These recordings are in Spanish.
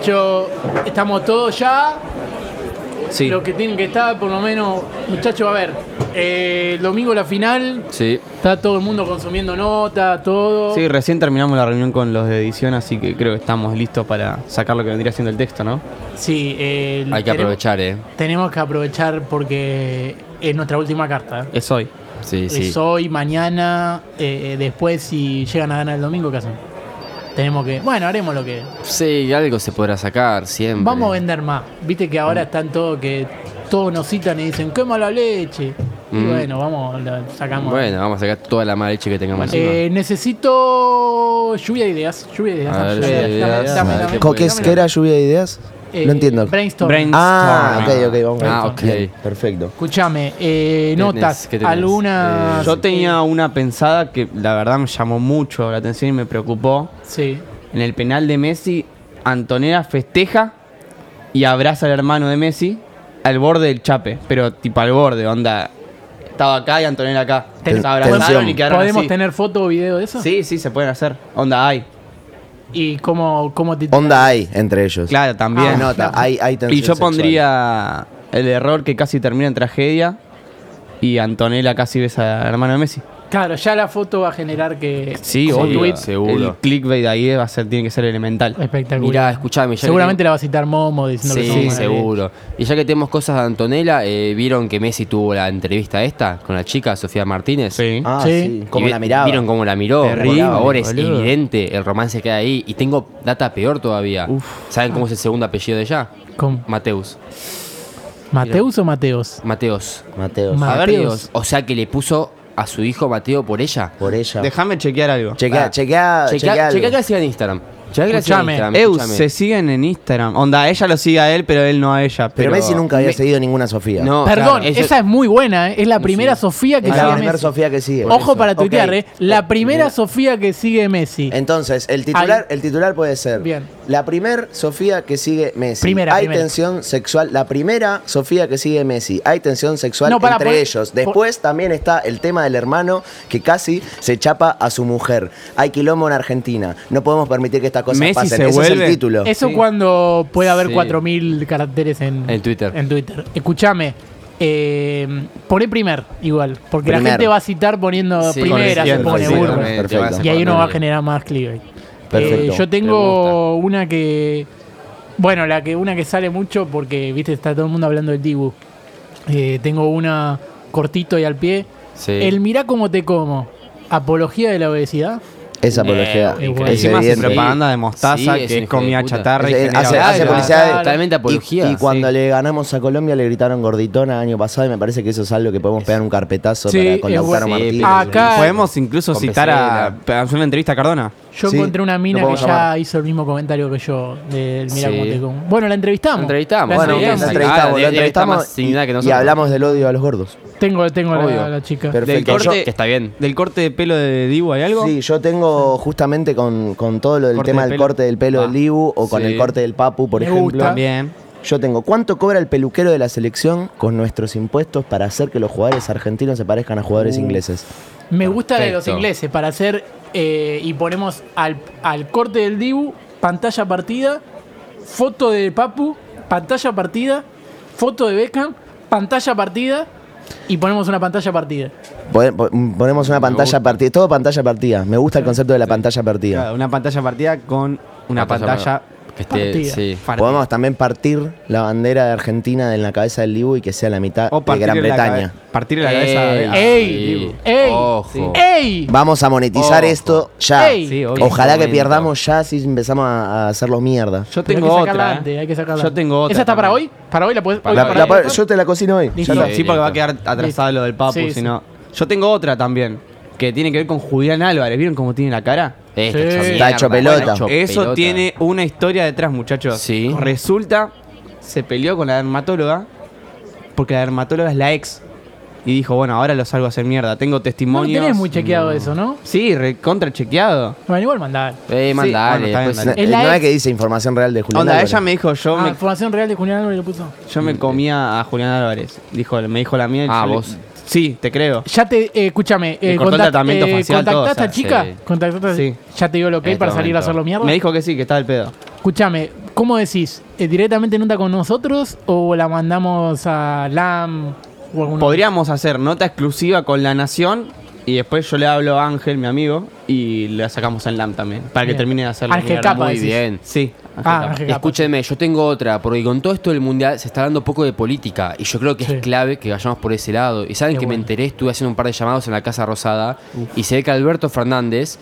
muchachos, estamos todos ya. Sí. Lo que tienen que estar, por lo menos, muchachos, a ver. eh, el domingo la final, Sí. está todo el mundo consumiendo nota, todo. Sí, recién terminamos la reunión con los de edición, así que creo que estamos listos para sacar lo que vendría siendo el texto, ¿no? Sí, eh, Hay que aprovechar, ¿eh? Tenemos que aprovechar porque es nuestra última carta. Es hoy. Sí, sí. Es hoy, mañana, eh, después, si llegan a ganar el domingo, ¿qué hacen? Tenemos que. Bueno, haremos lo que. Sí, algo se podrá sacar siempre. Vamos a vender más. Viste que ahora están todos que todos nos citan y dicen, qué mala leche. Y Mm. bueno, vamos, lo sacamos. Bueno, vamos a sacar toda la mala leche que tengamos Eh, necesito lluvia de ideas. Lluvia de ideas. Ver, lluvia de ideas. Dame, dame, dame, ¿qué ¿Con ¿Qué, es, dame. qué era lluvia de ideas? Eh, no entiendo. Brainstorm. Brain- Ah, ok, ok, vamos. Ah, ok. Bien, perfecto. Escuchame, eh, notas. ¿Qué tenés? Algunas. Yo tenía una pensada que la verdad me llamó mucho la atención y me preocupó. Sí. En el penal de Messi, Antonella festeja y abraza al hermano de Messi al borde del chape, pero tipo al borde, onda. Estaba acá y Antonella acá. Ten- Se abrazaron y quedaron ¿Podemos así. tener foto o video de eso? Sí, sí, se pueden hacer. Onda hay. ¿Y cómo, cómo te Onda hay entre ellos. Claro, también. Se nota, hay, hay Y yo sexual. pondría el error que casi termina en tragedia y Antonella casi besa al hermano de Messi. Claro, ya la foto va a generar que. Sí, tweet seguro. El clickbait ahí va a ser, tiene que ser elemental. Espectacular. Mirá, escuchame, ya Seguramente te- la va a citar Momo diciendo que Sí, somos una seguro. Y ya que tenemos cosas de Antonella, eh, ¿vieron que Messi tuvo la entrevista esta con la chica Sofía Martínez? Sí. Ah, Sí. sí. Cómo la miraba. ¿Vieron cómo la miró? Terrible, Por favor, es boludo. evidente el romance que hay ahí. Y tengo data peor todavía. Uf. ¿Saben cómo es el segundo apellido de ella? ¿Cómo? Mateus. ¿Mateus o Mateos? Mateos. Mateo. Ma- A ver, Mateos. O sea que le puso a su hijo Mateo por ella. por ella. Déjame chequear algo. Chequea, Ah. chequea, chequea. Chequea, algo. chequea que la siga en Instagram. Chequea que la siga en Escuchame. Instagram. Se siguen en Instagram. Onda, ella lo sigue a él, pero él no a ella. Pero, Pero, Messi nunca había Me- seguido ninguna Sofía. No, Perdón, claro, eso- esa es muy buena, ¿eh? es la primera Sofía que es sigue la primera Messi. Sofía que sigue. Ojo para Ok. tuitear, ¿eh? La primera Sofía que sigue Messi. Entonces, el titular, el titular puede ser Bien. La primer Sofía que sigue Messi. Primera, Hay primera. tensión sexual. La primera Sofía que sigue Messi. Hay tensión sexual No, pará, entre por- ellos. por- Después también está el tema del hermano que casi se chapa a su mujer. Hay quilombo en Argentina. No podemos permitir que estas cosas Messi pasen. se Ese es vuelve- el título. Eso Sí. cuando puede haber Sí. 4.000 caracteres en, En Twitter. En Twitter. Escúchame. Eh, poné primer, igual. Porque la Primer. gente va a citar poniendo Sí, primera, se pone burro. Perfecto. Y ahí uno va a generar más clickbait. Perfecto. Eh, yo tengo una que. Bueno, la que una que sale mucho porque, viste, está todo el mundo hablando del Dibu. Eh, tengo una cortito y al pie. Sí. El mirá cómo te como. Apología de la obesidad. Esa apología Eh, es. Encima hace propaganda de mostaza, Sí, que es comida chatarra y Hace- publicidad de- totalmente apología. y cuando sí. le ganamos a Colombia le gritaron gorditona el año pasado y me parece que eso es algo que podemos pegar un carpetazo Sí, para, con Lautaro Martínez. Acá Podemos incluso Con citar a, a hacer una entrevista a Cardona. Yo Sí, encontré una mina que ya hizo el mismo comentario que yo del mirá Sí. cómo te como. Bueno, la entrevistamos. La entrevistamos. La Bueno, Sí, la entrevistamos. Ah, la entrevistamos que y, y hablamos del odio a los gordos. Tengo, tengo la, Obvio. la chica. Perfecto. Del Yo- corte, Que está bien. Del corte de pelo de Dibu, ¿hay algo? Sí, yo tengo justamente con, con todo lo del Corte tema de del corte del pelo Ah, del Dibu o con sí. el corte del Papu, por Me ejemplo. gusta. También. Yo tengo, ¿cuánto cobra el peluquero de la selección con nuestros impuestos para hacer que los jugadores argentinos se parezcan a jugadores Uh. ingleses? Me gusta la de los ingleses para hacer eh, y ponemos al, al corte del Dibu, pantalla partida, foto de Papu, pantalla partida, foto de Beckham, pantalla partida y ponemos una pantalla partida. Pone- po- Ponemos una pantalla gusta. partida, todo pantalla partida. Me gusta el concepto de la pantalla partida. Claro, una pantalla partida con una Pantalla pantalla. Que esté, Partida. sí. partida. Podemos también partir la bandera de Argentina en la cabeza del Dibu y que sea la mitad O de Gran Bretaña. Partir la cabeza. Ey, de- ¡Ey! Ojo. ¡Ey! Vamos a monetizar Ojo. esto ya. Sí. Ojalá que pierdamos ya si empezamos a a hacerlo mierda. Yo tengo hay que sacarla otra. antes, ¿eh? hay que sacarla Yo tengo otra. ¿Esa está para hoy? ¿Para hoy la puedes Para yo te la cocino hoy. Sí, porque va a quedar atrasado lo del Papu, Sí, si sí. no. Yo tengo otra también, que tiene que ver con Julián Álvarez. ¿Vieron cómo tiene la cara? Está Sí. hecho Está hecho mierda, pelota. Eso pelota. tiene una historia detrás, muchachos. Sí. Resulta, se peleó con la dermatóloga, porque la dermatóloga es la ex. Y dijo, bueno, ahora lo salgo a hacer mierda. Tengo No lo testimonios. tenés muy chequeado eso, ¿no? Sí, recontra chequeado. Bueno, igual mandar. Eh, Sí, mandale. bueno, está bien, después- No, dale. Es la no es ex. que dice información real de Julián Onda, Álvarez. ella me dijo, yo, Ah, me, información real de Julián Álvarez lo puso. yo me comía a Julián Álvarez. Dijo, me dijo la mía. y Ah, yo le- vos. Sí, te creo. Ya te, eh, escúchame, Le eh, cortó el contact- tratamiento eh, facial, ¿contactaste todo, a esta o sea, chica? sí. ¿Contactaste a- Sí. ¿Ya te dio lo que En para este salir a momento. hacerlo mierda? Me dijo que sí, que estaba el pedo. Escúchame, ¿cómo decís? Eh, ¿Directamente nota con nosotros o la mandamos a LAM o alguna Podríamos hacer nota exclusiva con La Nación y después yo le hablo a Ángel, mi amigo, y la sacamos en LAM también, para que Bien. termine de hacerlo. Ángel. Capa, Muy decís. bien. Sí, Ah. Escúchenme, yo tengo otra, porque con todo esto del mundial se está hablando un poco de política y yo creo que Sí. es clave que vayamos por ese lado. Y saben Qué que me enteré, estuve haciendo un par de llamados en la Casa Rosada y se ve que Alberto Fernández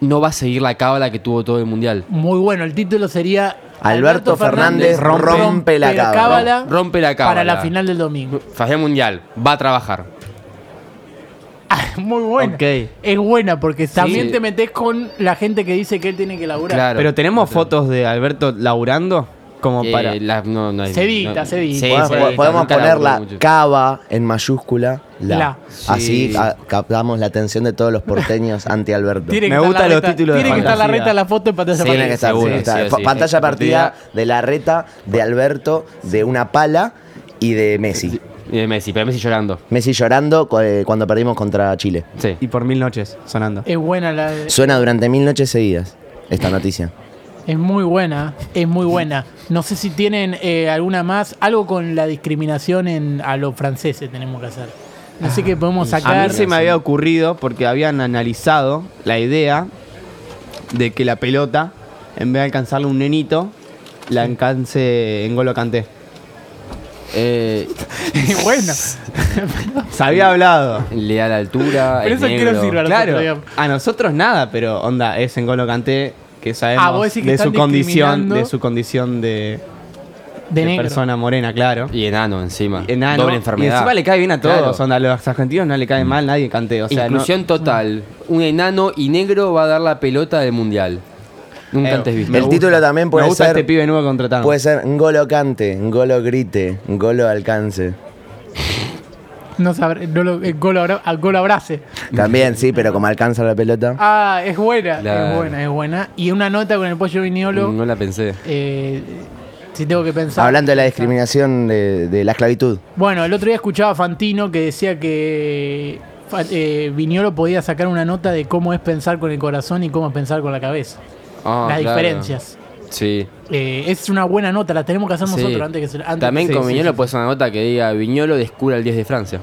no va a seguir la cábala que tuvo todo el mundial. Muy bueno, el título sería Alberto Fernández rompe la cábala. Rompe la cábala. para la final del domingo. Fajea mundial, va a trabajar. Ah, Muy buena. Es buena porque también Sí. te metes con la gente que dice que él tiene que laburar. Claro. Pero tenemos fotos de Alberto laburando como Eh, para... la- no, no hay- Sedita, no- sedita. Sí, Podemos- sedita, podemos nunca poner la cava en mayúscula. La. La. Así Sí. ca- captamos la atención de todos los porteños anti Alberto. Me gustan los reta- títulos de Tiene que estar la reta la foto en pantalla Sí, Tiene que partida. estar, seguro, sí, está. sí o sí. Pantalla partida Partida. de la reta, de Alberto, de una pala y de Messi. Y de Messi, pero Messi llorando. Messi llorando cu- eh, cuando perdimos contra Chile. Sí. Y por mil noches sonando. Es buena la de- Suena durante mil noches seguidas esta noticia. Es muy buena, es muy buena. No sé si tienen eh, alguna más, algo con la discriminación en, a los franceses tenemos que hacer. No sé qué podemos A sacar. mí se me había ocurrido porque habían analizado la idea de que la pelota, en vez de alcanzarle a un nenito, la alcance en Golo Kanté. Eh, bueno, Se había hablado. le da la altura. pero es eso quiero negro. decir, Claro, a nosotros nada, pero onda, es en Golo Kanté que sabemos Ah, vos decís que de su condición, de su condición de, de de negro. persona morena, claro. Y enano encima. Enano. Doble Y enfermedad. encima le cae bien a todos. Claro. Onda, a los argentinos no le cae mal nadie Kanté. O sea, no- Inclusión total. Un enano y negro va a dar la pelota del mundial. Nunca Eh, antes visto. Me El título también me puede gusta ser. este pibe nuevo contratado. Puede ser Ngolo cante, Ngolo grite, Ngolo alcance. No sabré, no lo, el gol, abra- al gol abrace. También, sí, pero como alcanza la pelota. Ah, es buena, es buena, es buena. Y una nota con el pollo viñolo. No la pensé. eh, si tengo que pensar. Hablando de la discriminación de, de la esclavitud. Bueno, el otro día escuchaba a Fantino que decía que Fa- eh, Viñolo podía sacar una nota de cómo es pensar con el corazón y cómo es pensar con la cabeza. Ah, Las claro. diferencias. Sí. Eh, es una buena nota, la tenemos que hacer Sí. nosotros antes que se antes También sí, con sí, Viñolo sí. puede ser una nota que diga Viñolo descubre el 10 de Francia.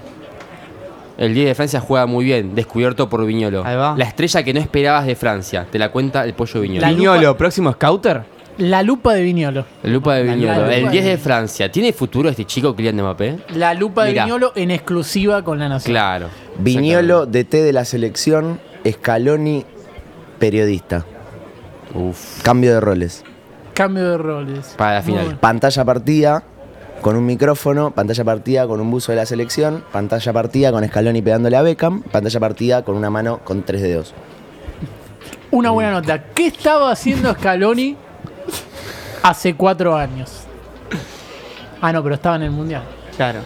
El 10 de Francia juega muy bien, descubierto por Viñolo. Ahí va. La estrella que no esperabas de Francia, te la cuenta el pollo Viñolo. La La, Viñolo, próximo scouter. La lupa de Viñolo. lupa de La Viñolo. lupa el de 10 de. Francia. ¿Tiene futuro este chico Kylian Mbappé? La lupa de Mirá. Viñolo en exclusiva con la Nación. Claro. Viñolo, DT de la selección, Scaloni, periodista. Uf. Cambio de roles. Cambio de roles. Para la final. bueno. Pantalla partida con un micrófono, pantalla partida con un buzo de la selección, pantalla partida con Scaloni pegándole a Beckham, pantalla partida con una mano con tres dedos. Una buena nota. ¿Qué estaba haciendo Scaloni hace cuatro años? Ah, no, pero estaba en el Mundial. Claro.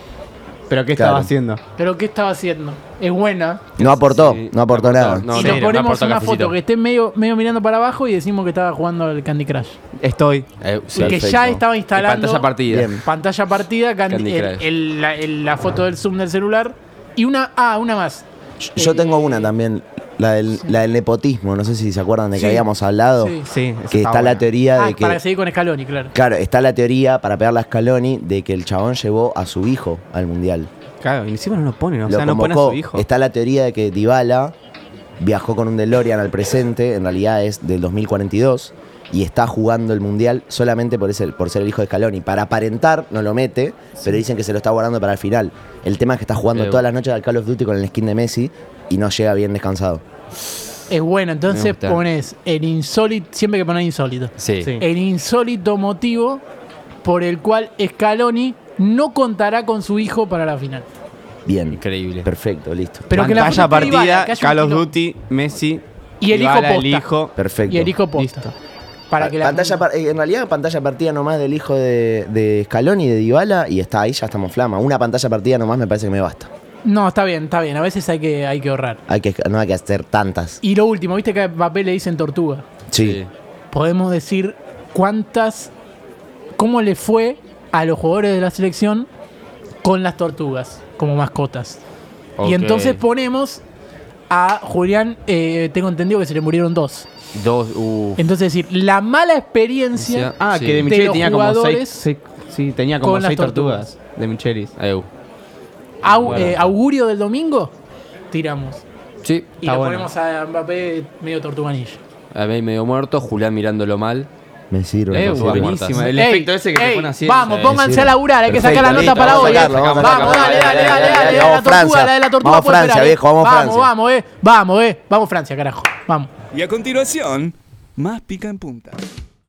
¿Pero qué Claro. estaba haciendo? ¿Pero qué estaba haciendo? Es buena. No aportó, Sí, no aportó nada. no. y cero, nos no ponemos una cafecito. foto que esté medio, medio mirando para abajo y decimos que estaba jugando al Candy Crush. Estoy. Eh, sí. que Perfecto. ya estaba Y instalando pantalla partida. Bien. pantalla partida, Candy- Candy el- Crush. el- la, el- la foto del zoom del celular. Y una, ah, una más. Yo Eh, tengo una también, la del, la del nepotismo, no sé si se acuerdan de que Sí. habíamos hablado, Sí. Sí, que está buena. la teoría Ah, de que... para seguir con Scaloni, claro. Claro, está la teoría para pegar la Scaloni de que el chabón llevó a su hijo al mundial. Claro, y encima no lo ponen, o Lo sea, no pone a su hijo. Está la teoría de que Dybala viajó con un DeLorean al presente, en realidad es del 2042, y está jugando el mundial solamente por, ese, por ser el hijo de Scaloni. Para aparentar, no lo mete, pero dicen que se lo está guardando para el final. El tema es que está jugando Eh, todas las noches al Call of Duty con el skin de Messi y no llega bien descansado. Es bueno, entonces pones el insólito, siempre que pones insólito. Sí. Sí. El insólito motivo por el cual Scaloni no contará con su hijo para la final. Bien. Increíble. Perfecto, listo. Pero que la Pantalla foto Dybala, partida, que haya un Call of kilo- Duty, Messi. Y el hijo Dybala, el posta. hijo. Perfecto. Y el hijo posta. Listo. Para que la pantalla par- eh, en realidad pantalla partida nomás del hijo de, de Scaloni y de Dybala y está ahí, ya estamos flama. Una pantalla partida nomás me parece que me basta. No, está bien, está bien. A veces hay que, hay que ahorrar. Hay que, no hay que hacer tantas. Y lo último, viste que a Mbappé le dicen tortuga. Sí. Podemos decir cuántas. cómo le fue a los jugadores de la selección con las tortugas como mascotas. Y entonces ponemos A Julián, eh, tengo entendido que se le murieron dos. Dos, uh, Entonces, es decir, la mala experiencia. Ah, Sí. que de los tenía como jugadores seis, seis- Sí, tenía como con las seis tortugas. tortugas. de Michelis. eu. Au- Bueno. eh, augurio del domingo, tiramos. Sí, Y lo bueno. ponemos a Mbappé medio tortuganillo. a mí medio muerto, Julián mirándolo mal. Me sirve. Eh, me sirve. buenísima. El Ey, efecto ese que ey, te pone así. Vamos, pónganse a laburar, hay que sacar la listo, nota para hoy. sacarlo, vamos dale, dale, dale, dale, dale, Vamos la tortuga, Francia. la de la tortuga Vamos Francia, viejo, vamos vamos, eh. Vamos, eh. Vamos Francia, carajo. Vamos. Y a continuación, más pica en punta.